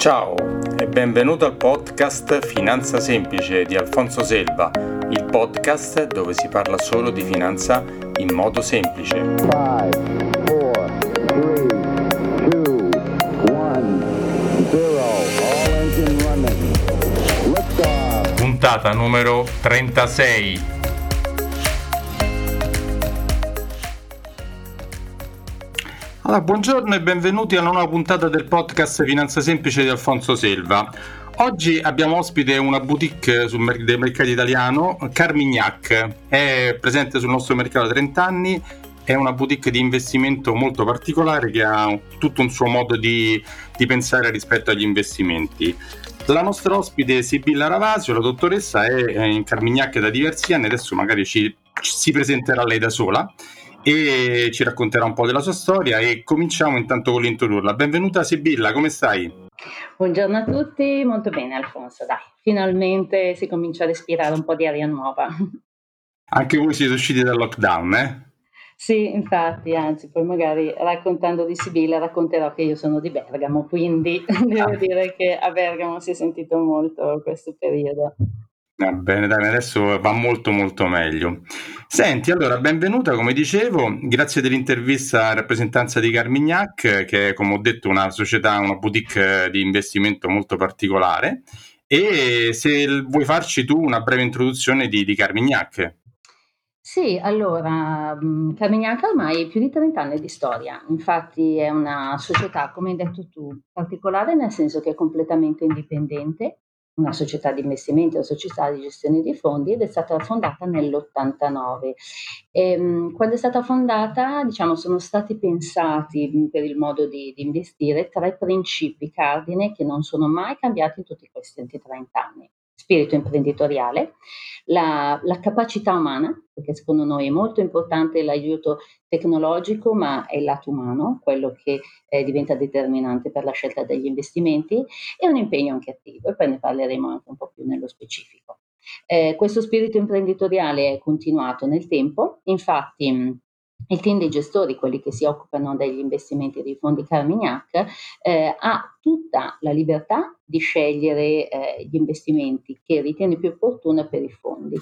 Ciao e benvenuto al podcast Finanza Semplice di Alfonso Selva, il podcast dove si parla solo di finanza in modo semplice. Five, four, three, two, one, Puntata numero 36. Allora, buongiorno e benvenuti alla nuova puntata del podcast Finanza Semplice di Alfonso Selva. Oggi abbiamo ospite una boutique sul mer- del mercato italiano, Carmignac. È presente sul nostro mercato da 30 anni, è una boutique di investimento molto particolare che ha tutto un suo modo di, di pensare rispetto agli investimenti. La nostra ospite Sibilla Ravasio, la dottoressa, è in Carmignac da diversi anni, adesso magari ci, ci si presenterà lei da sola e ci racconterà un po' della sua storia e cominciamo intanto con l'introdurla. Benvenuta Sibilla, come stai? Buongiorno a tutti, molto bene Alfonso, dai, finalmente si comincia a respirare un po' di aria nuova. Anche voi siete usciti dal lockdown, eh? Sì, infatti, anzi, poi magari raccontando di Sibilla racconterò che io sono di Bergamo, quindi devo ah. dire che a Bergamo si è sentito molto questo periodo. Va bene, dai, adesso va molto molto meglio. Senti, allora, benvenuta, come dicevo, grazie dell'intervista a rappresentanza di Carmignac, che è, come ho detto, una società, una boutique di investimento molto particolare. E se vuoi farci tu una breve introduzione di, di Carmignac. Sì, allora, mm, Carmignac ormai più di 30 anni di storia, infatti è una società, come hai detto tu, particolare nel senso che è completamente indipendente, una società di investimenti, una società di gestione di fondi ed è stata fondata nell'89. E, ehm, quando è stata fondata, diciamo, sono stati pensati per il modo di, di investire tre principi cardine che non sono mai cambiati in tutti questi 30 anni spirito imprenditoriale, la, la, capacità umana, perché secondo noi è molto importante l'aiuto tecnologico, ma è il lato umano, quello che eh, diventa determinante per la scelta degli investimenti, e un impegno anche attivo, e poi ne parleremo anche un po' più nello specifico. Eh, questo spirito imprenditoriale è continuato nel tempo, infatti il team dei gestori, quelli che si occupano degli investimenti dei fondi Carmignac, eh, ha tutta la libertà di scegliere eh, gli investimenti che ritiene più opportuno per i fondi.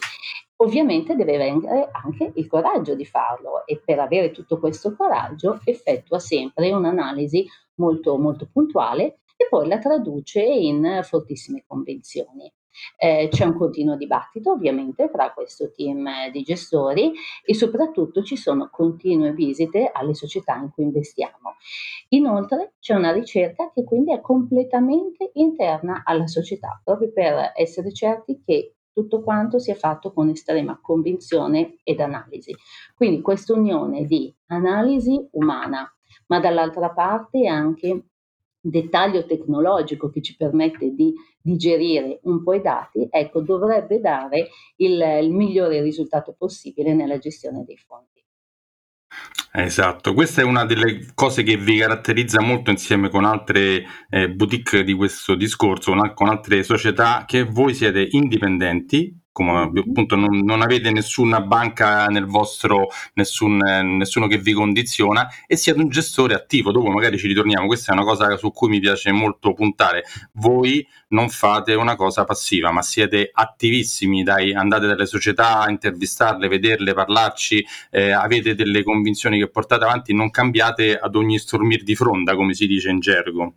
Ovviamente deve avere anche il coraggio di farlo e per avere tutto questo coraggio effettua sempre un'analisi molto, molto puntuale e poi la traduce in fortissime convenzioni. Eh, c'è un continuo dibattito ovviamente tra questo team di gestori e soprattutto ci sono continue visite alle società in cui investiamo. Inoltre c'è una ricerca che quindi è completamente interna alla società, proprio per essere certi che tutto quanto sia fatto con estrema convinzione ed analisi. Quindi questa unione di analisi umana, ma dall'altra parte anche dettaglio tecnologico che ci permette di digerire un po' i dati, ecco, dovrebbe dare il, il migliore risultato possibile nella gestione dei fondi. Esatto, questa è una delle cose che vi caratterizza molto insieme con altre eh, boutique di questo discorso, con, altre società, che voi siete indipendenti, come appunto non, non, avete nessuna banca nel vostro, nessun, nessuno che vi condiziona e siete un gestore attivo. Dopo magari ci ritorniamo, questa è una cosa su cui mi piace molto puntare. Voi non fate una cosa passiva, ma siete attivissimi, dai, andate dalle società a intervistarle, vederle, parlarci, eh, avete delle convinzioni che portate avanti, non cambiate ad ogni stormir di fronda, come si dice in gergo.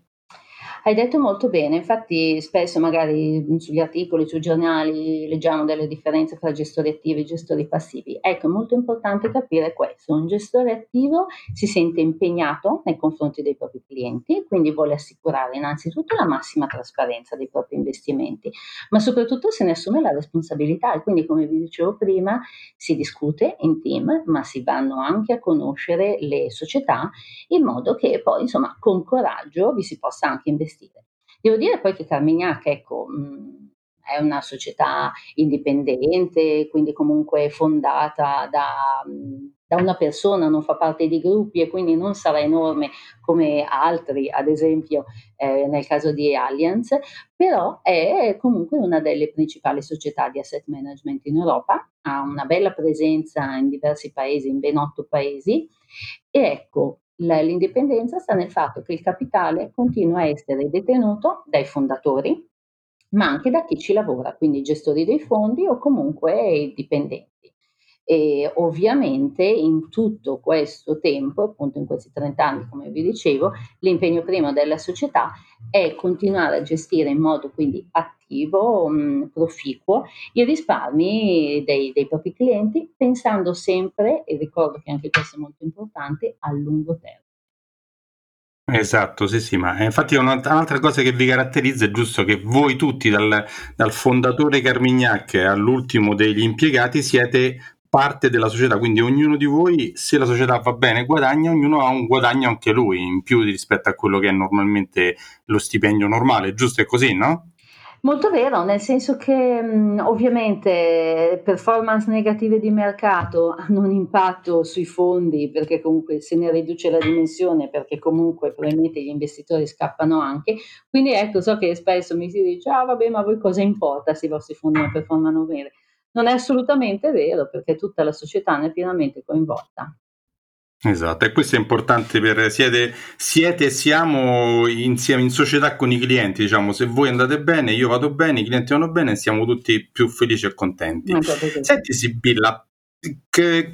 Hai detto molto bene, infatti spesso magari sugli articoli, sui giornali leggiamo delle differenze tra gestori attivi e gestori passivi. Ecco, è molto importante capire questo. Un gestore attivo si sente impegnato nei confronti dei propri clienti, quindi vuole assicurare innanzitutto la massima trasparenza dei propri investimenti, ma soprattutto se ne assume la responsabilità e quindi come vi dicevo prima si discute in team, ma si vanno anche a conoscere le società in modo che poi insomma con coraggio vi si possa anche investire investire. Devo dire poi che Carmignac, ecco, mh, è una società indipendente, quindi comunque fondata da, da, una persona, non fa parte di gruppi e quindi non sarà enorme come altri, ad esempio eh, nel caso di Allianz, però è comunque una delle principali società di asset management in Europa, ha una bella presenza in diversi paesi, in ben otto paesi e ecco, L'indipendenza sta nel fatto che il capitale continua a essere detenuto dai fondatori, ma anche da chi ci lavora, quindi gestori dei fondi o comunque dipendenti. E ovviamente in tutto questo tempo, appunto in questi 30 anni, come vi dicevo, l'impegno primo della società è continuare a gestire in modo quindi attivo, mh, mm, proficuo, i risparmi dei, dei propri clienti, pensando sempre, e ricordo che anche questo è molto importante, a lungo termine. Esatto, sì, sì, ma infatti un'altra cosa che vi caratterizza è giusto che voi tutti, dal, dal fondatore Carmignac all'ultimo degli impiegati, siete parte della società, quindi ognuno di voi, se la società va bene, guadagna, ognuno ha un guadagno anche lui, in più rispetto a quello che è normalmente lo stipendio normale, giusto? È così, no? Molto vero, nel senso che ovviamente performance negative di mercato hanno un impatto sui fondi perché comunque se ne riduce la dimensione perché comunque probabilmente gli investitori scappano anche. Quindi ecco, so che spesso mi si dice ah vabbè ma a voi cosa importa se i vostri fondi non performano bene? Non è assolutamente vero perché tutta la società ne è pienamente coinvolta. Esatto, e questo è importante per siete, siete e siamo insieme in società con i clienti, diciamo, se voi andate bene, io vado bene, i clienti vanno bene, siamo tutti più felici e contenti. Senti Sibilla,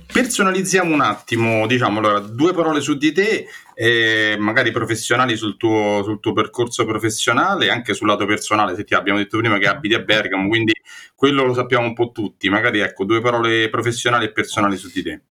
personalizziamo un attimo, diciamo, allora, due parole su di te, eh, magari professionali sul tuo, sul tuo percorso professionale, anche sul lato personale, se ti abbiamo detto prima che abiti a Bergamo, quindi quello lo sappiamo un po' tutti, magari ecco, due parole professionali e personali su di te.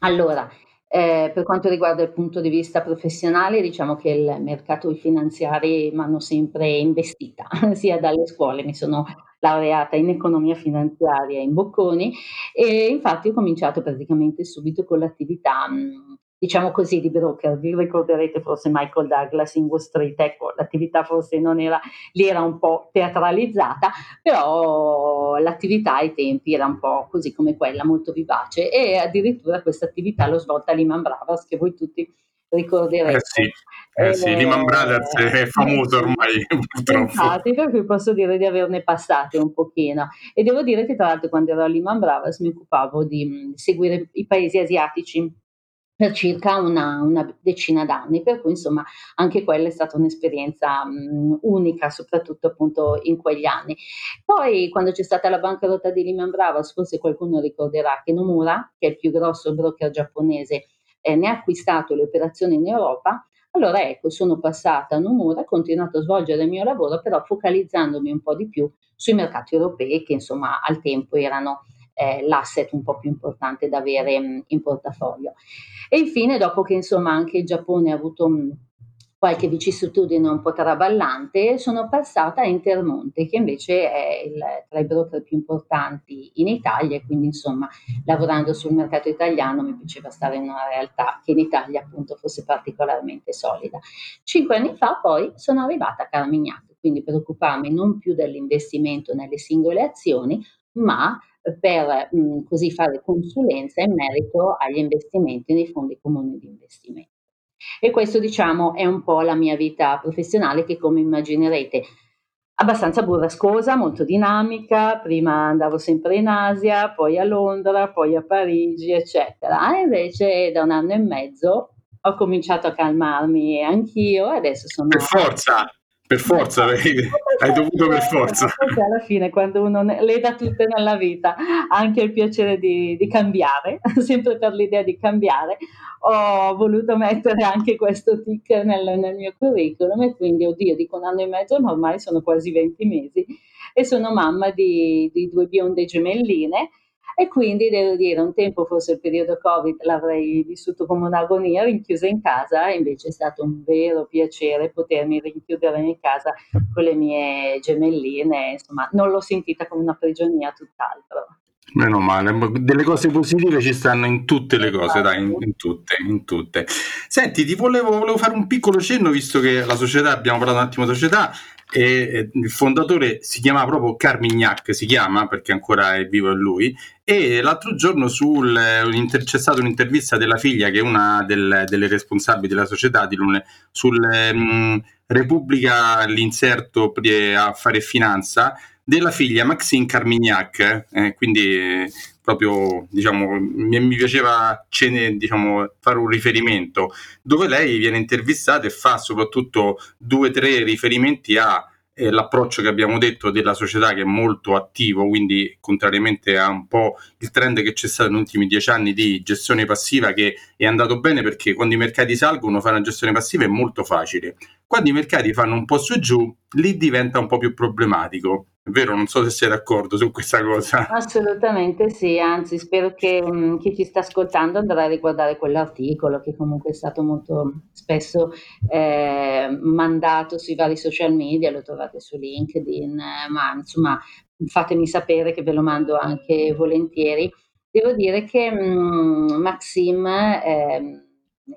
Allora, eh, per quanto riguarda il punto di vista professionale, diciamo che il mercato finanziari mi hanno sempre investita, sia dalle scuole, mi sono laureata in economia finanziaria in Bocconi e infatti ho cominciato praticamente subito con l'attività mh, diciamo così, di broker. Vi ricorderete forse Michael Douglas in Wall Street, ecco, l'attività forse non era, lì era un po' teatralizzata, però l'attività ai tempi era un po' così come quella, molto vivace e addirittura questa attività l'ho svolta a Lehman Brothers, che voi tutti ricorderete. Eh sì. Eh sì, Lehman Brothers è famoso ormai purtroppo. Infatti, per cui posso dire di averne passate un pochino. E devo dire che tra l'altro quando ero a Lehman Brothers mi occupavo di seguire i paesi asiatici per circa una, una, decina d'anni, per cui insomma anche quella è stata un'esperienza mh, unica, soprattutto appunto in quegli anni. Poi quando c'è stata la bancarotta di Lehman Brothers, forse qualcuno ricorderà che Nomura, che è il più grosso broker giapponese, eh, ne ha acquistato le operazioni in Europa, allora ecco, sono passata a Nomura, ho continuato a svolgere il mio lavoro, però focalizzandomi un po' di più sui mercati europei che insomma al tempo erano eh, l'asset un po' più importante da avere mh, in portafoglio. E infine, dopo che insomma anche il Giappone ha avuto mh, qualche vicissitudine un po' traballante, sono passata a Intermonte, che invece è il, tra i broker più importanti in Italia, e quindi insomma lavorando sul mercato italiano mi piaceva stare in una realtà che in Italia appunto fosse particolarmente solida. Cinque anni fa poi sono arrivata a Carmignac, quindi per occuparmi non più dell'investimento nelle singole azioni, ma per mh, così fare consulenza in merito agli investimenti nei fondi comuni di investimento. E questo diciamo è un po' la mia vita professionale che come immaginerete abbastanza burrascosa, molto dinamica, prima andavo sempre in Asia, poi a Londra, poi a Parigi, eccetera. E invece da un anno e mezzo ho cominciato a calmarmi anch'io e adesso sono... Per forza! Per forza, hai dovuto per forza. Perché alla fine, quando uno le dà tutte nella vita, ha anche il piacere di, di, cambiare, sempre per l'idea di cambiare, ho voluto mettere anche questo tic nel, nel mio curriculum e quindi, oddio, dico un anno e mezzo, ma ormai sono quasi 20 mesi e sono mamma di, di due bionde gemelline e quindi devo dire, un tempo forse il periodo Covid l'avrei vissuto come un'agonia rinchiusa in casa, invece è stato un vero piacere potermi rinchiudere in casa con le mie gemelline, insomma non l'ho sentita come una prigionia, tutt'altro. Meno male, delle cose positive ci stanno in tutte le cose, dai, in, in, tutte, in tutte. Senti, ti volevo, volevo, fare un piccolo cenno, visto che la società, abbiamo parlato un attimo di società, e il fondatore si chiama proprio Carmignac, si chiama perché ancora è vivo lui, e l'altro giorno sul, c'è stata un'intervista della figlia che è una del, delle responsabili della società di, sul um, Repubblica, l'inserto Affari e Finanza, della figlia Maxine Carmignac, eh, quindi proprio diciamo, mi, mi piaceva cene, diciamo, fare un riferimento, dove lei viene intervistata e fa soprattutto due o tre riferimenti a eh, l'approccio che abbiamo detto della società che è molto attivo, quindi contrariamente a un po' il trend che c'è stato negli ultimi dieci anni di gestione passiva che è andato bene perché quando i mercati salgono fare una gestione passiva è molto facile. Quando i mercati fanno un po' su e giù, lì diventa un po' più problematico vero? Non so se sei d'accordo su questa cosa. Assolutamente sì, anzi spero che mh, mm, chi ci sta ascoltando andrà a riguardare quell'articolo che comunque è stato molto spesso eh, mandato sui vari social media, lo trovate su LinkedIn, eh, ma insomma fatemi sapere che ve lo mando anche volentieri. Devo dire che mh, mm, Maxim... Eh,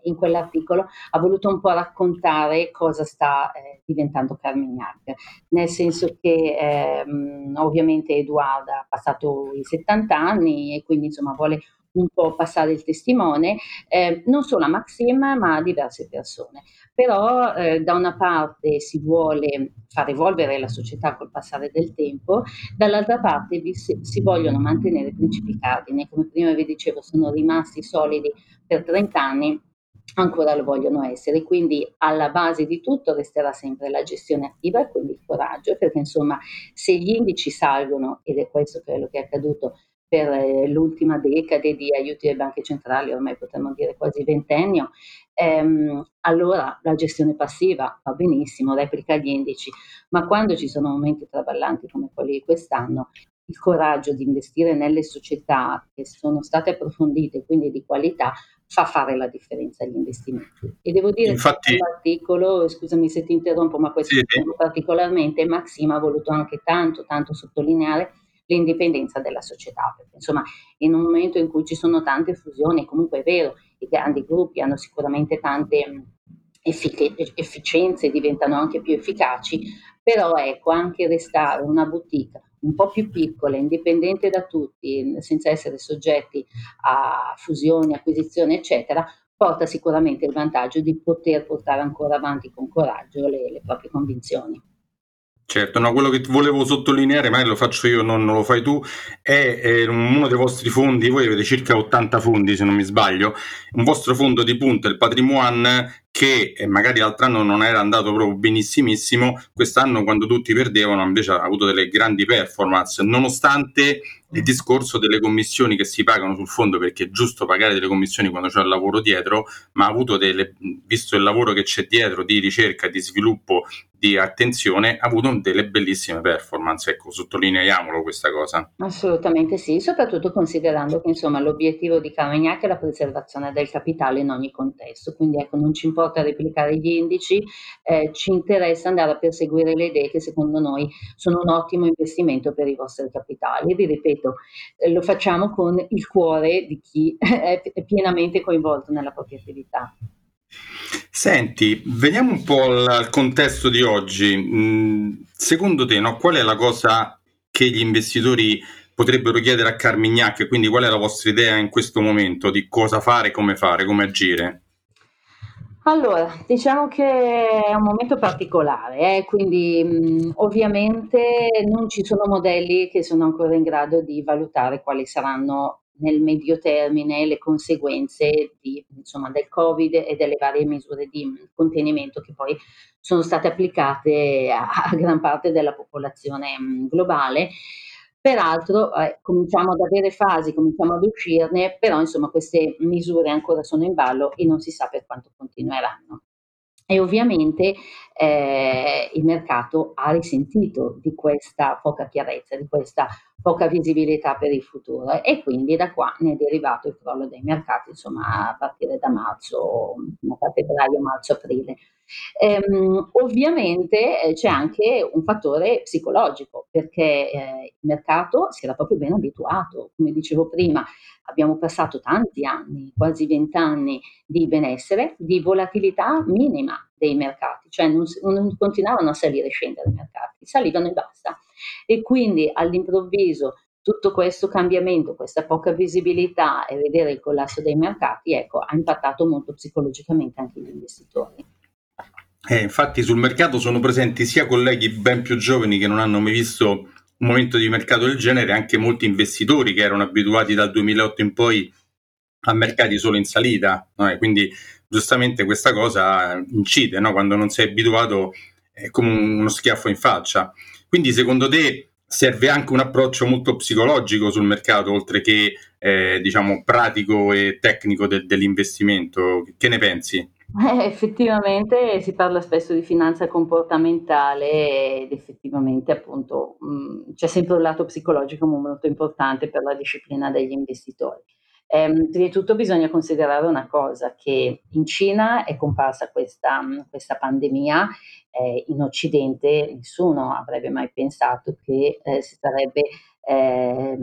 in quell'articolo ha voluto un po' raccontare cosa sta eh, diventando Carmignac, nel senso che ehm, ovviamente Edoardo ha passato i 70 anni e quindi insomma vuole un po' passare il testimone, eh, non solo a Maxim ma a diverse persone. Però eh, da una parte si vuole far evolvere la società col passare del tempo, dall'altra parte vi, si vogliono mantenere i principi cardine, come prima vi dicevo sono rimasti solidi per 30 anni ancora lo vogliono essere. Quindi alla base di tutto resterà sempre la gestione attiva e quindi il coraggio, perché insomma se gli indici salgono, ed è questo quello che è accaduto per eh, l'ultima decade di aiuti delle banche centrali, ormai potremmo dire quasi ventennio, ehm, allora la gestione passiva va benissimo, replica gli indici, ma quando ci sono momenti traballanti come quelli di quest'anno, il coraggio di investire nelle società che sono state approfondite, quindi di qualità, fa fare la differenza agli investimenti. E devo dire Infatti, che l'articolo, scusami se ti interrompo, ma questo sì, particolarmente, Maxima ha voluto anche tanto, tanto sottolineare l'indipendenza della società, perché insomma in un momento in cui ci sono tante fusioni, comunque è vero, i grandi gruppi hanno sicuramente tante effic- efficienze, diventano anche più efficaci, però ecco anche restare una boutique un po' più piccola, indipendente da tutti, senza essere soggetti a fusioni, acquisizioni, eccetera, porta sicuramente il vantaggio di poter portare ancora avanti con coraggio le, le proprie convinzioni. Certo, no, quello che volevo sottolineare, magari lo faccio io, non, non lo fai tu, è, è, uno dei vostri fondi, voi avete circa 80 fondi se non mi sbaglio, un vostro fondo di punta, il Patrimoine, che eh, magari l'altro anno non era andato proprio benissimissimo, quest'anno quando tutti perdevano invece ha avuto delle grandi performance, nonostante il discorso delle commissioni che si pagano sul fondo, perché è giusto pagare delle commissioni quando c'è il lavoro dietro, ma ha avuto delle, visto il lavoro che c'è dietro di ricerca, di sviluppo di attenzione ha avuto delle bellissime performance, ecco, sottolineiamolo questa cosa. Assolutamente sì, soprattutto considerando che insomma l'obiettivo di Carmagnac è la preservazione del capitale in ogni contesto, quindi ecco non ci importa replicare gli indici, eh, ci interessa andare a perseguire le idee che secondo noi sono un ottimo investimento per i vostri capitali. Vi ripeto, eh, lo facciamo con il cuore di chi è pienamente coinvolto nella propria attività. Senti, veniamo un po' al, al contesto di oggi. Mm, secondo te, no, qual è la cosa che gli investitori potrebbero chiedere a Carmignac? Quindi, qual è la vostra idea in questo momento di cosa fare, come fare, come agire? Allora, diciamo che è un momento particolare, eh, quindi mh, mm, ovviamente non ci sono modelli che sono ancora in grado di valutare quali saranno nel medio termine le conseguenze di, insomma, del Covid e delle varie misure di contenimento che poi sono state applicate a, a gran parte della popolazione mh, globale. Peraltro eh, cominciamo ad avere fasi, cominciamo ad uscirne, però insomma queste misure ancora sono in ballo e non si sa per quanto continueranno. E ovviamente eh, il mercato ha risentito di questa poca chiarezza, di questa poca visibilità per il futuro e quindi da qua ne è derivato il crollo dei mercati, insomma a partire da marzo, da febbraio, marzo, aprile. Ehm, ovviamente eh, c'è anche un fattore psicologico perché eh, il mercato si era proprio ben abituato, come dicevo prima, abbiamo passato tanti anni, quasi vent'anni di benessere, di volatilità minima dei mercati, cioè non, non continuavano a salire e scendere i mercati, salivano e basta. E quindi all'improvviso tutto questo cambiamento, questa poca visibilità e vedere il collasso dei mercati, ecco, ha impattato molto psicologicamente anche gli investitori. Eh, infatti sul mercato sono presenti sia colleghi ben più giovani che non hanno mai visto un momento di mercato del genere anche molti investitori che erano abituati dal 2008 in poi a mercati solo in salita, no? quindi giustamente questa cosa incide, no? quando non sei abituato è come uno schiaffo in faccia. Quindi secondo te serve anche un approccio molto psicologico sul mercato, oltre che eh, diciamo pratico e tecnico de- dell'investimento. Che ne pensi? Eh, effettivamente si parla spesso di finanza comportamentale ed effettivamente appunto mh, c'è sempre un lato psicologico molto importante per la disciplina degli investitori. Eh, prima di tutto bisogna considerare una cosa, che in Cina è comparsa questa, questa pandemia, eh, in Occidente nessuno avrebbe mai pensato che eh, si sarebbe eh,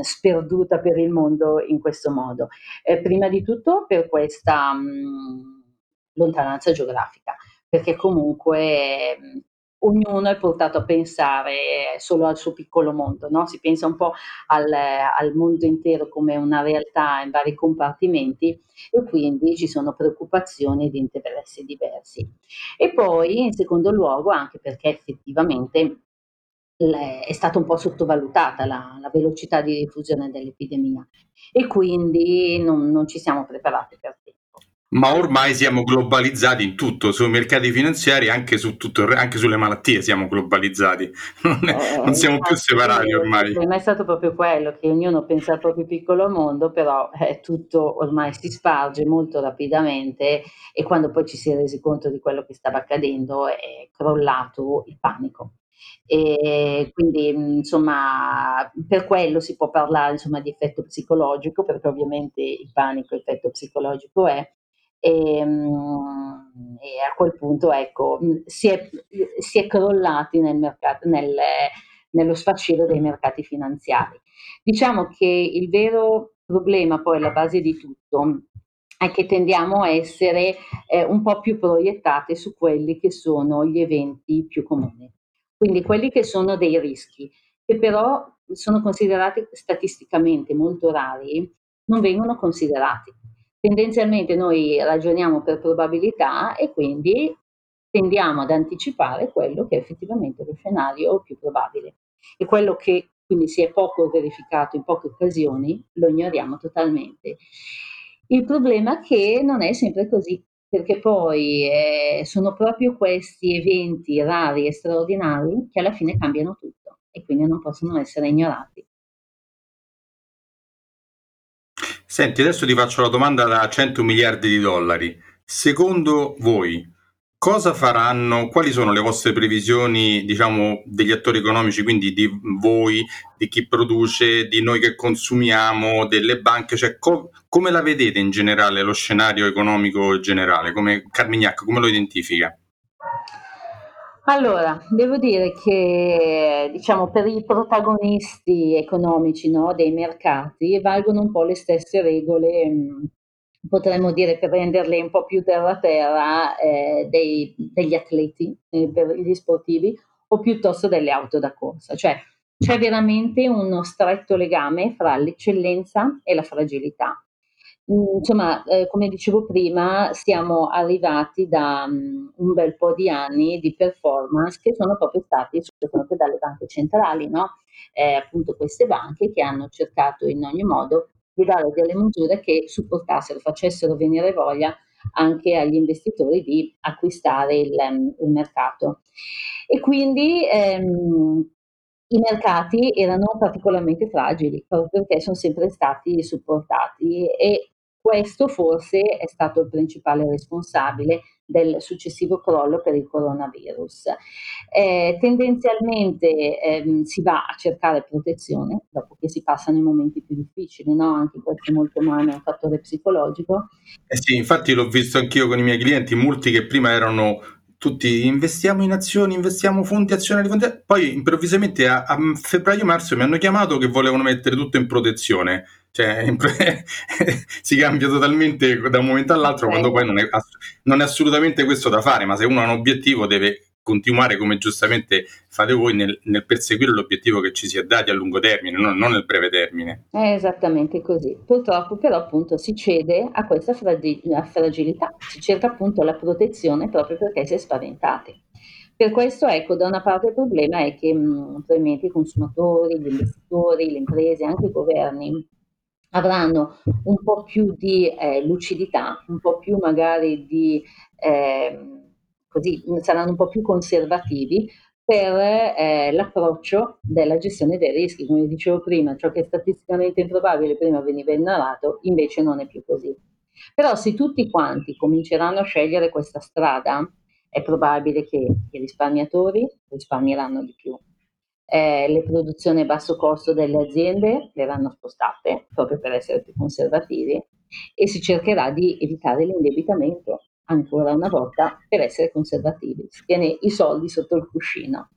sperduta per il mondo in questo modo. Eh, prima di tutto per questa mh, lontananza geografica, perché comunque mh, ognuno è portato a pensare solo al suo piccolo mondo, no? si pensa un po' al, al, mondo intero come una realtà in vari compartimenti e quindi ci sono preoccupazioni di interessi diversi. E poi in secondo luogo anche perché effettivamente è stata un po' sottovalutata la, la velocità di diffusione dell'epidemia e quindi non, non ci siamo preparati per ma ormai siamo globalizzati in tutto, sui mercati finanziari, anche, su tutto, anche sulle malattie siamo globalizzati, non, è, eh, non siamo più separati ormai. Il problema è stato proprio quello, che ognuno pensa al proprio piccolo mondo, però eh, tutto ormai si sparge molto rapidamente e quando poi ci si è resi conto di quello che stava accadendo è crollato il panico. E quindi insomma per quello si può parlare insomma, di effetto psicologico perché ovviamente il panico effetto psicologico è e, ehm, e a quel punto ecco, si, è, si è crollati nel mercato, nel, nello sfascello dei mercati finanziari. Diciamo che il vero problema poi alla base di tutto è che tendiamo a essere eh, un po' più proiettate su quelli che sono gli eventi più comuni, quindi quelli che sono dei rischi, che però sono considerati statisticamente molto rari, non vengono considerati. Tendenzialmente noi ragioniamo per probabilità e quindi tendiamo ad anticipare quello che è effettivamente lo scenario più probabile e quello che quindi si è poco verificato in poche occasioni lo ignoriamo totalmente. Il problema è che non è sempre così, perché poi eh, sono proprio questi eventi rari e straordinari che alla fine cambiano tutto e quindi non possono essere ignorati. Senti, adesso ti faccio la domanda da 100 miliardi di dollari. Secondo voi, cosa faranno, quali sono le vostre previsioni, diciamo, degli attori economici, quindi di voi, di chi produce, di noi che consumiamo, delle banche, cioè co- come la vedete in generale lo scenario economico generale? Come Carmignac, come lo identifica? Allora, devo dire che diciamo per i protagonisti economici, no, dei mercati valgono un po' le stesse regole, mhmm, potremmo dire per renderle un po' più terra terra, ehm, dei degli atleti, ehm, per gli sportivi o piuttosto delle auto da corsa. Cioè, c'è veramente uno stretto legame fra l'eccellenza e la fragilità. Mhmm, insomma, ehm, come dicevo prima, siamo arrivati da, mhmm, un bel po' di anni di performance che sono proprio stati sostenuti dalle banche centrali, no, ehm, appunto queste banche che hanno cercato in ogni modo di dare delle misure che supportassero, facessero venire voglia anche agli investitori di acquistare il il mercato. E quindi, ehm, i mercati erano particolarmente fragili, proprio perché son sempre stati supportati e questo forse è stato il principale responsabile del successivo crollo per il coronavirus. Eh, tendenzialmente ehm, si va a cercare protezione dopo che si passano i momenti più difficili, no? anche questo molto umano, è un fattore psicologico. Eh sì, infatti l'ho visto anch'io con i miei clienti, molti che prima erano tutti investiamo in azioni, investiamo fondi azionari, fondi... poi improvvisamente a, a febbraio-marzo mi hanno chiamato che volevano mettere tutto in protezione. Cioè, si cambia totalmente da un momento all'altro quando poi non è, non è, assolutamente questo da fare, ma se uno ha un obiettivo deve continuare come giustamente fate voi nel, nel perseguire l'obiettivo che ci si è dati a lungo termine, non, non nel breve termine. È esattamente così. Purtroppo però appunto si cede a questa fragilità, si cerca appunto la protezione proprio perché si è spaventati. Per questo, ecco, da una parte il problema è che, mhmm, probabilmente i consumatori, gli investitori, le imprese, anche i governi, avranno un po' più di, ehm, lucidità, un po' più magari di ehm, così, saranno un po' più conservativi per, ehm, l'approccio della gestione dei rischi. Come dicevo prima, ciò che è statisticamente improbabile prima veniva ignorato, invece non è più così. Però se tutti quanti cominceranno a scegliere questa strada, è probabile che i risparmiatori risparmieranno di più. Eh, le produzioni a basso costo delle aziende verranno spostate proprio per essere più conservativi e si cercherà di evitare l'indebitamento ancora una volta per essere conservativi, si tiene i soldi sotto il cuscino.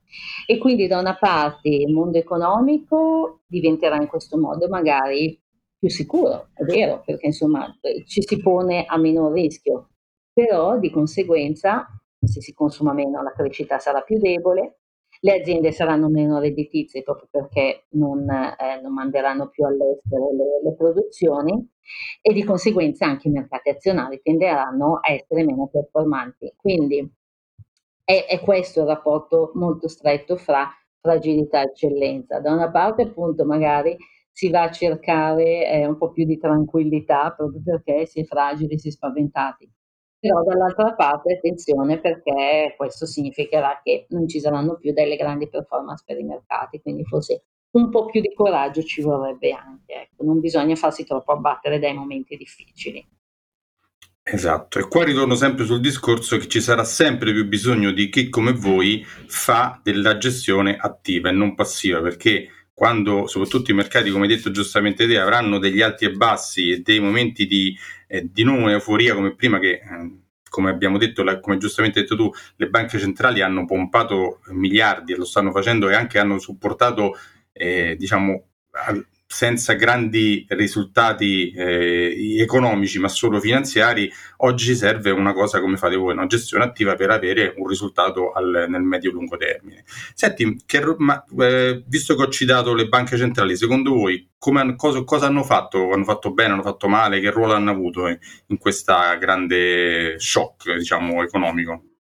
E quindi da una parte il mondo economico diventerà in questo modo magari più sicuro, è vero, perché insomma ci si pone a meno rischio, però di conseguenza se si consuma meno la crescita sarà più debole, le aziende saranno meno redditizie proprio perché non, eh, non manderanno più all'estero le, le, produzioni e di conseguenza anche i mercati azionari tenderanno a essere meno performanti. Quindi è, è questo il rapporto molto stretto fra fragilità e eccellenza. Da una parte appunto magari si va a cercare eh, un po' più di tranquillità proprio perché si è fragili, si è spaventati. Però dall'altra parte attenzione perché questo significherà che non ci saranno più delle grandi performance per i mercati, quindi forse un po' più di coraggio ci vorrebbe anche, ecco. non bisogna farsi troppo abbattere dai momenti difficili. Esatto, e qua ritorno sempre sul discorso che ci sarà sempre più bisogno di chi come voi fa della gestione attiva e non passiva, perché quando soprattutto i mercati, come hai detto giustamente te, avranno degli alti e bassi e dei momenti di, eh, di non euforia come prima che... Eh, come abbiamo detto, la, come giustamente hai detto tu, le banche centrali hanno pompato miliardi e lo stanno facendo e anche hanno supportato, eh, diciamo, senza grandi risultati eh, economici ma solo finanziari, oggi serve una cosa come fate voi, una gestione attiva per avere un risultato al, nel medio-lungo termine. Senti, che, ma, eh, visto che ho citato le banche centrali, secondo voi come, cosa, cosa, hanno fatto? Hanno fatto bene, hanno fatto male? Che ruolo hanno avuto in questa grande shock diciamo, economico?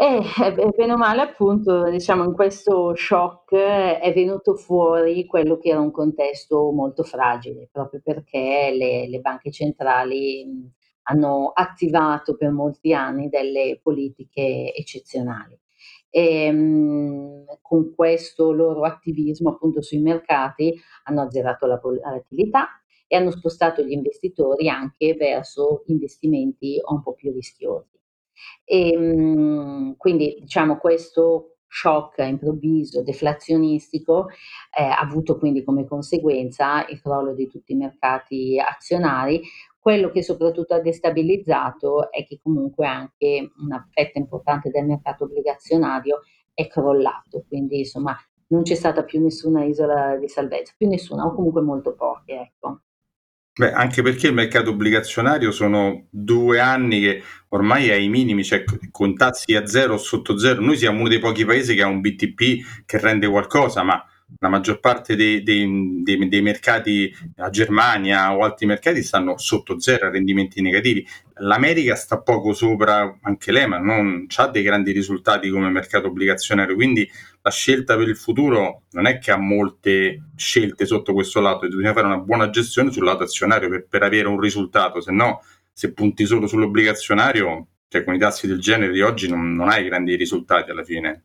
Eh, eh, bene o male appunto, diciamo in questo shock è venuto fuori quello che era un contesto molto fragile, proprio perché le le banche centrali, mhmm, hanno attivato per molti anni delle politiche eccezionali. Ehm, con questo loro attivismo appunto sui mercati hanno azzerato la volatilità e hanno spostato gli investitori anche verso investimenti un po' più rischiosi. Ehm, quindi diciamo questo shock improvviso, deflazionistico, eh, ha avuto quindi come conseguenza il crollo di tutti i mercati azionari. Quello che soprattutto ha destabilizzato è che comunque anche una fetta importante del mercato obbligazionario è crollato, quindi insomma non c'è stata più nessuna isola di salvezza, più nessuna o comunque molto poche, ecco. Beh, anche perché il mercato obbligazionario sono due anni che ormai è ai minimi, cioè con tassi a zero o sotto zero. Noi siamo uno dei pochi paesi che ha un BTP che rende qualcosa, ma la maggior parte dei, dei, dei, dei, mercati, a Germania o altri mercati, stanno sotto zero a rendimenti negativi. L'America sta poco sopra anche lei, ma non ha dei grandi risultati come mercato obbligazionario. Quindi la scelta per il futuro non è che ha molte scelte sotto questo lato, bisogna fare una buona gestione sul lato azionario per, per avere un risultato, se no, se punti solo sull'obbligazionario, cioè con i tassi del genere di oggi, non, non hai grandi risultati alla fine.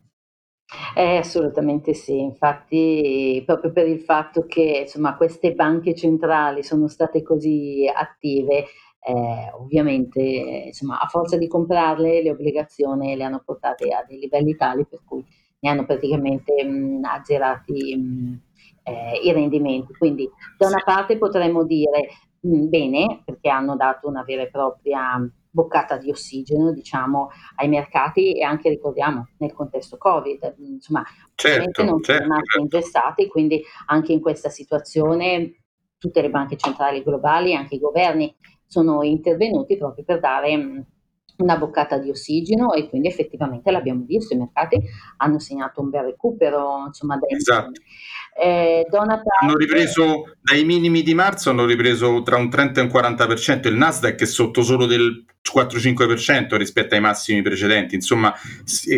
Eh, assolutamente sì. Infatti, proprio per il fatto che, insomma, queste banche centrali sono state così attive, eh, ovviamente, insomma, a forza di comprarle, le obbligazioni le hanno portate a dei livelli tali per cui ne hanno praticamente, mhmm, azzerati, mhmm, ehm, i rendimenti. Quindi, da una parte potremmo dire, mhmm, bene, perché hanno dato una vera e propria boccata di ossigeno, diciamo, ai mercati e anche ricordiamo nel contesto Covid, insomma, certo, non certo, sono certo. ingessati, quindi anche in questa situazione tutte le banche centrali globali, anche i governi sono intervenuti proprio per dare una boccata di ossigeno e quindi effettivamente l'abbiamo visto, i mercati hanno segnato un bel recupero, insomma, dai Esatto. Eh, una Hanno ripreso dai minimi di marzo, hanno ripreso tra un 30 e un 40%, il Nasdaq è sotto solo del 4-5% rispetto ai massimi precedenti, insomma,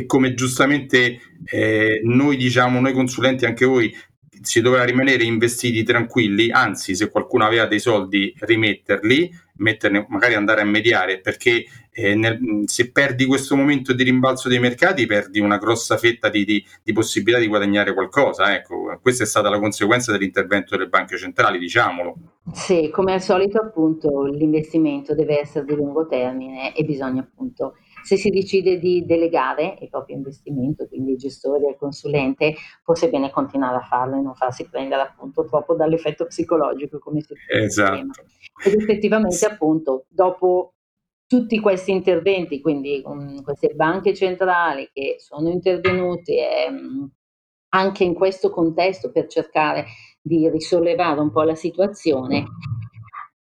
come giustamente eh, noi diciamo, noi consulenti, anche voi, si doveva rimanere investiti tranquilli, anzi se qualcuno aveva dei soldi rimetterli, metterne, magari andare a mediare, perché eh, nel, se perdi questo momento di rimbalzo dei mercati perdi una grossa fetta di, di, di, possibilità di guadagnare qualcosa. Ecco, questa è stata la conseguenza dell'intervento delle banche centrali, diciamolo. Sì, come al solito appunto l'investimento deve essere di lungo termine e bisogna appunto se si decide di delegare il proprio investimento, quindi il gestore, il consulente, forse è bene continuare a farlo e non farsi prendere appunto troppo dall'effetto psicologico come si esatto. prima. Ed effettivamente appunto dopo tutti questi interventi, quindi um, queste banche centrali che sono intervenute um, anche in questo contesto per cercare di risollevare un po' la situazione,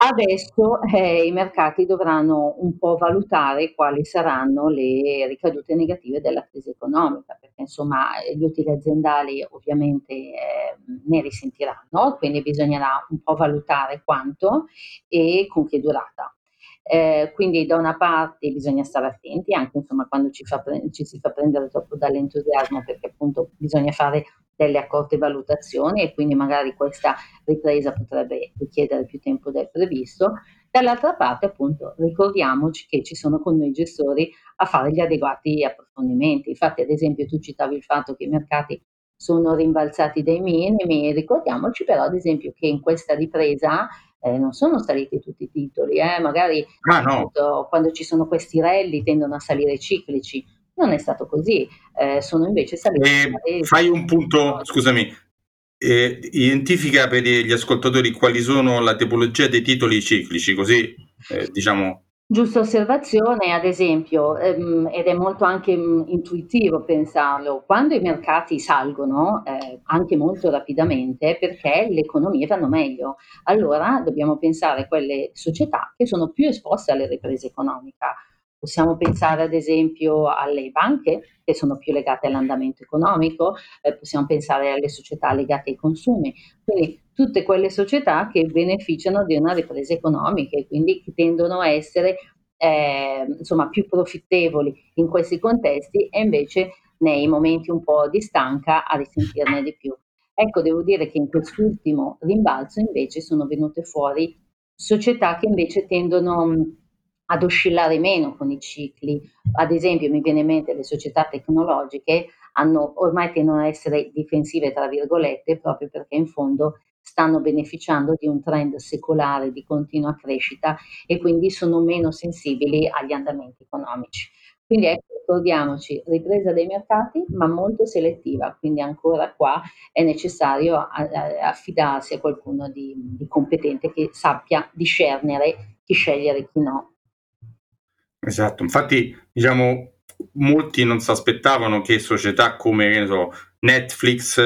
Adesso eh, i mercati dovranno un po' valutare quali saranno le ricadute negative della crisi economica, perché insomma gli utili aziendali ovviamente eh, ne risentiranno, quindi bisognerà un po' valutare quanto e con che durata. Eh, quindi da una parte bisogna stare attenti anche insomma quando ci, fa, ci si fa prendere troppo dall'entusiasmo perché appunto bisogna fare delle accorte valutazioni e quindi magari questa ripresa potrebbe richiedere più tempo del previsto. Dall'altra parte, appunto, ricordiamoci che ci sono con noi gestori a fare gli adeguati approfondimenti. Infatti, ad esempio, tu citavi il fatto che i mercati sono rimbalzati dai minimi, ricordiamoci però, ad esempio, che in questa ripresa eh, non sono saliti tutti i titoli, eh? magari ah, no. quando ci sono questi rally tendono a salire ciclici, non è stato così, eh, sono invece saliti. Eh, fai un punto, scusami, eh, identifica per gli ascoltatori quali sono la tipologia dei titoli ciclici, così eh, diciamo. Giusta osservazione, ad esempio, ehm, ed è molto anche mh, mm, intuitivo pensarlo, quando i mercati salgono, eh, anche molto rapidamente, perché le economie vanno meglio, allora dobbiamo pensare a quelle società che sono più esposte alle riprese economiche Possiamo pensare ad esempio alle banche che sono più legate all'andamento economico, eh, possiamo pensare alle società legate ai consumi, quindi tutte quelle società che beneficiano di una ripresa economica e quindi che tendono a essere eh, insomma, più profittevoli in questi contesti e invece nei momenti un po' di stanca a risentirne di più. Ecco, devo dire che in quest'ultimo rimbalzo invece sono venute fuori società che invece tendono ad oscillare meno con i cicli. Ad esempio, mi viene in mente le società tecnologiche hanno, ormai tendono a essere difensive, tra virgolette, proprio perché in fondo stanno beneficiando di un trend secolare di continua crescita e quindi sono meno sensibili agli andamenti economici. Quindi ecco, ricordiamoci, ripresa dei mercati, ma molto selettiva, quindi ancora qua è necessario affidarsi a qualcuno di, di competente che sappia discernere chi scegliere e chi no. Esatto, infatti diciamo molti non si aspettavano che società come so, Netflix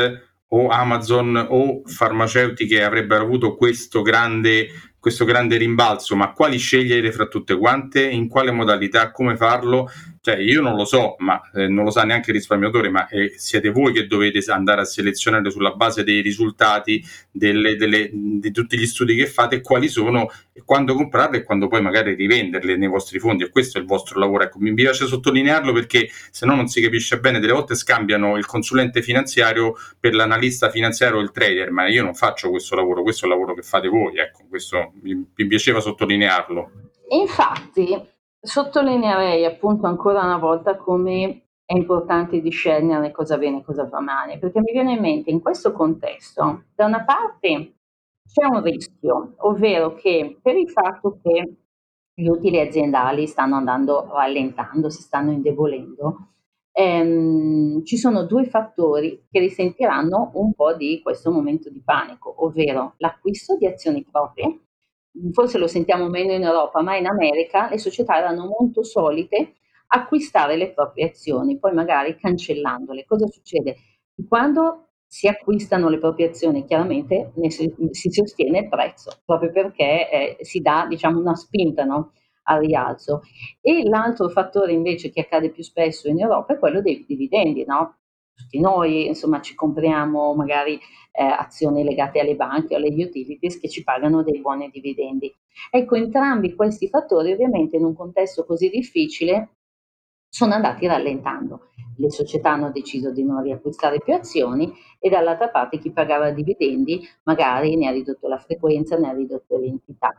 o Amazon o farmaceutiche avrebbero avuto questo grande questo grande rimbalzo, ma quali scegliere fra tutte quante, in quale modalità, come farlo? Cioè, io non lo so, ma eh, non lo sa neanche il risparmiatore, ma eh, siete voi che dovete andare a selezionare sulla base dei risultati delle, delle, di tutti gli studi che fate quali sono quando comprarle e quando poi magari rivenderle nei vostri fondi. E questo è il vostro lavoro. Ecco, mi piace sottolinearlo perché se no non si capisce bene. Delle volte scambiano il consulente finanziario per l'analista finanziario o il trader, ma io non faccio questo lavoro, questo è il lavoro che fate voi. Ecco, questo mi, mi piaceva sottolinearlo. Infatti, sottolineerei appunto ancora una volta come è importante discernere cosa viene e cosa va male, perché mi viene in mente in questo contesto, da una parte c'è un rischio, ovvero che per il fatto che gli utili aziendali stanno andando rallentando, si stanno indebolendo, ehm, ci sono due fattori che risentiranno un po' di questo momento di panico, ovvero l'acquisto di azioni proprie forse lo sentiamo meno in Europa, ma in America le società erano molto solite acquistare le proprie azioni, poi magari cancellandole. Cosa succede? Quando si acquistano le proprie azioni, chiaramente si, si, sostiene il prezzo, proprio perché eh, si dà diciamo, una spinta no? al rialzo. E l'altro fattore invece che accade più spesso in Europa è quello dei dividendi, no? Tutti noi, insomma, ci compriamo magari eh, azioni legate alle banche o alle utilities che ci pagano dei buoni dividendi. Ecco, entrambi questi fattori ovviamente in un contesto così difficile sono andati rallentando. Le società hanno deciso di non riacquistare più azioni e dall'altra parte chi pagava dividendi magari ne ha ridotto la frequenza, ne ha ridotto l'entità.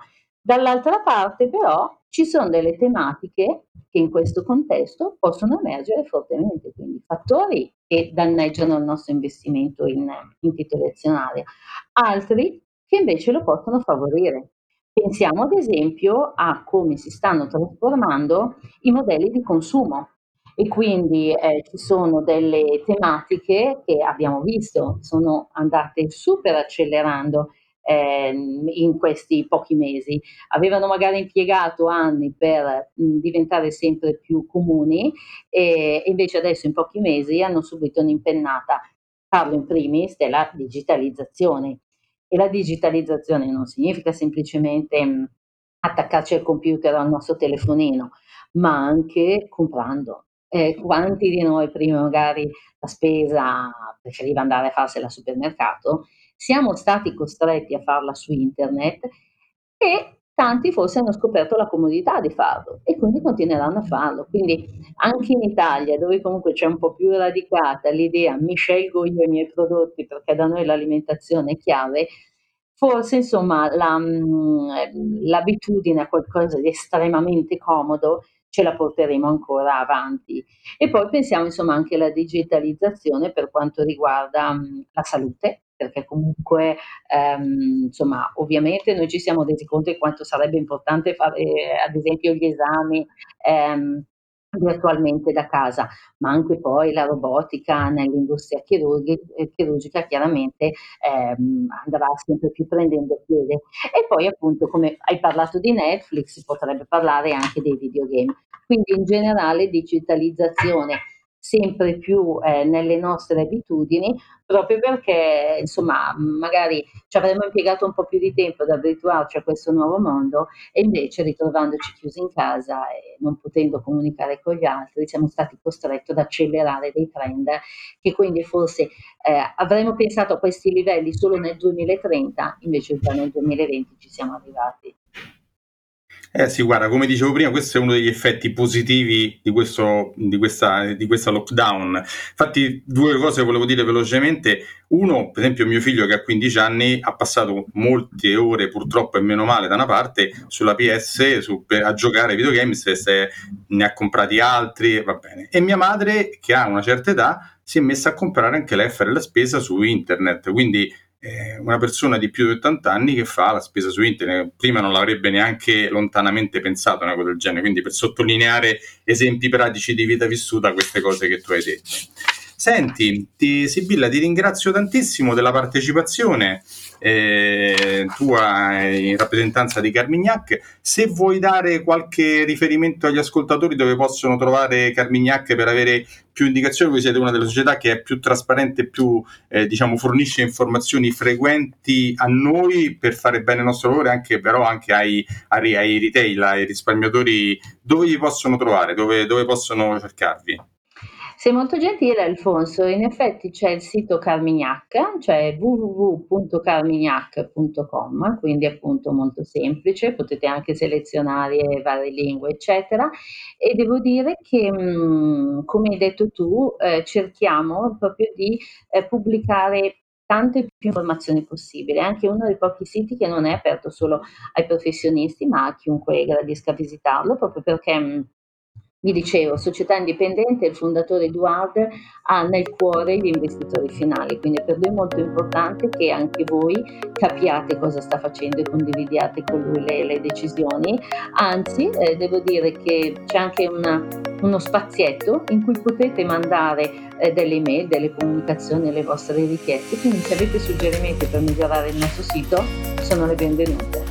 Dall'altra parte però ci sono delle tematiche che in questo contesto possono emergere fortemente, quindi fattori che danneggiano il nostro investimento in, in titoli azionari, altri che invece lo possono favorire. Pensiamo ad esempio a come si stanno trasformando i modelli di consumo e quindi eh, ci sono delle tematiche che abbiamo visto sono andate super accelerando eh, in questi pochi mesi. Avevano magari impiegato anni per mh, diventare sempre più comuni e, e invece adesso in pochi mesi hanno subito un'impennata. Parlo in primis della digitalizzazione e la digitalizzazione non significa semplicemente mh, attaccarci al computer o al nostro telefonino, ma anche comprando. Eh, quanti di noi prima magari la spesa preferiva andare a farsela al supermercato, siamo stati costretti a farla su internet e tanti forse hanno scoperto la comodità di farlo e quindi continueranno a farlo. Quindi anche in Italia, dove comunque c'è un po' più radicata l'idea mi scelgo io i miei prodotti perché da noi l'alimentazione è chiave, forse insomma la, mh, l'abitudine a qualcosa di estremamente comodo ce la porteremo ancora avanti. E poi pensiamo insomma anche alla digitalizzazione per quanto riguarda mh, la salute, perché comunque ehm, insomma ovviamente noi ci siamo resi conto di quanto sarebbe importante fare ad esempio gli esami ehm, virtualmente da casa, ma anche poi la robotica nell'industria eh, chirurgica chiaramente ehm, andrà sempre più prendendo piede. E poi appunto come hai parlato di Netflix, si potrebbe parlare anche dei videogame. Quindi in generale digitalizzazione sempre più eh, nelle nostre abitudini, proprio perché insomma magari ci avremmo impiegato un po' più di tempo ad abituarci a questo nuovo mondo e invece ritrovandoci chiusi in casa e non potendo comunicare con gli altri siamo stati costretti ad accelerare dei trend che quindi forse eh, avremmo pensato a questi livelli solo nel 2030, invece già nel 2020 ci siamo arrivati. Eh sì, guarda, come dicevo prima, questo è uno degli effetti positivi di, questo, di, questa, di questa lockdown. Infatti, due cose volevo dire velocemente. Uno, per esempio, mio figlio che ha 15 anni ha passato molte ore, purtroppo e meno male da una parte, sulla PS su, a giocare ai videogames, se ne ha comprati altri, va bene. E mia madre, che ha una certa età, si è messa a comprare anche lei a fare la spesa su internet. Quindi eh, una persona di più di 80 anni che fa la spesa su internet. Prima non l'avrebbe neanche lontanamente pensato una cosa del genere, quindi per sottolineare esempi pratici di vita vissuta queste cose che tu hai detto. Senti, ti, Sibilla, ti ringrazio tantissimo della partecipazione eh, tua in rappresentanza di Carmignac. Se vuoi dare qualche riferimento agli ascoltatori dove possono trovare Carmignac per avere più indicazioni, voi siete una delle società che è più trasparente, più eh, diciamo fornisce informazioni frequenti a noi per fare bene il nostro lavoro, anche, però anche ai, ai, ai retail, ai risparmiatori, dove vi possono trovare, dove, dove possono cercarvi? Sei molto gentile Alfonso, in effetti c'è il sito Carmignac, cioè www.carmignac.com, quindi appunto molto semplice, potete anche selezionare varie lingue eccetera. E devo dire che mh, come hai detto tu eh, cerchiamo proprio di eh, pubblicare tante più informazioni possibili, è anche uno dei pochi siti che non è aperto solo ai professionisti ma a chiunque gradisca visitarlo proprio perché mi dicevo, società indipendente, il fondatore Eduard ha nel cuore gli investitori finali, quindi per lui è molto importante che anche voi capiate cosa sta facendo e condividiate con lui le, le decisioni. Anzi, eh, devo dire che c'è anche una, uno spazietto in cui potete mandare eh, delle email, delle comunicazioni, le vostre richieste, quindi se avete suggerimenti per migliorare il nostro sito sono le benvenute.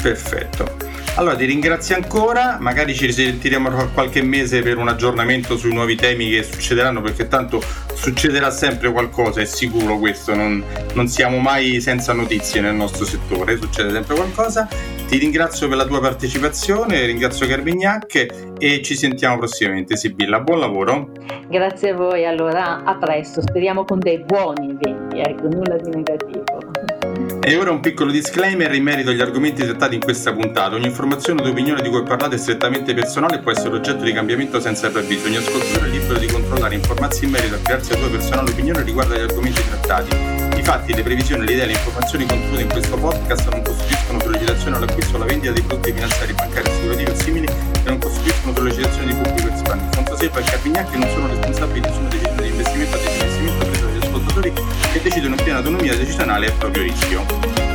Perfetto. Allora ti ringrazio ancora, magari ci risentiremo tra qualche mese per un aggiornamento sui nuovi temi che succederanno perché tanto succederà sempre qualcosa, è sicuro questo, non, non siamo mai senza notizie nel nostro settore, succede sempre qualcosa Ti ringrazio per la tua partecipazione, ringrazio Carmignac e ci sentiamo prossimamente. Sibilla, buon lavoro. Grazie a voi, allora a presto, speriamo con dei buoni eventi, ecco, nulla di negativo. E ora un piccolo disclaimer in merito agli argomenti trattati in questa puntata. Ogni informazione o opinione di cui parlate è strettamente personale e può essere oggetto di cambiamento senza preavviso. Ogni ascoltatore è libero di controllare e informarsi in merito a crearsi la sua personale opinione riguardo agli argomenti trattati. I fatti, le previsioni, le idee e le informazioni contenute in questo podcast non costituiscono sollecitazione all'acquisto o alla vendita di prodotti finanziari, bancari, assicurativi o simili e non costituiscono sollecitazione di pubblico espanso. Fonte Selva e Carpignacchi non sono responsabili di nessuna decisione di investimento o di ascoltatori che decidono in piena autonomia decisionale a proprio rischio.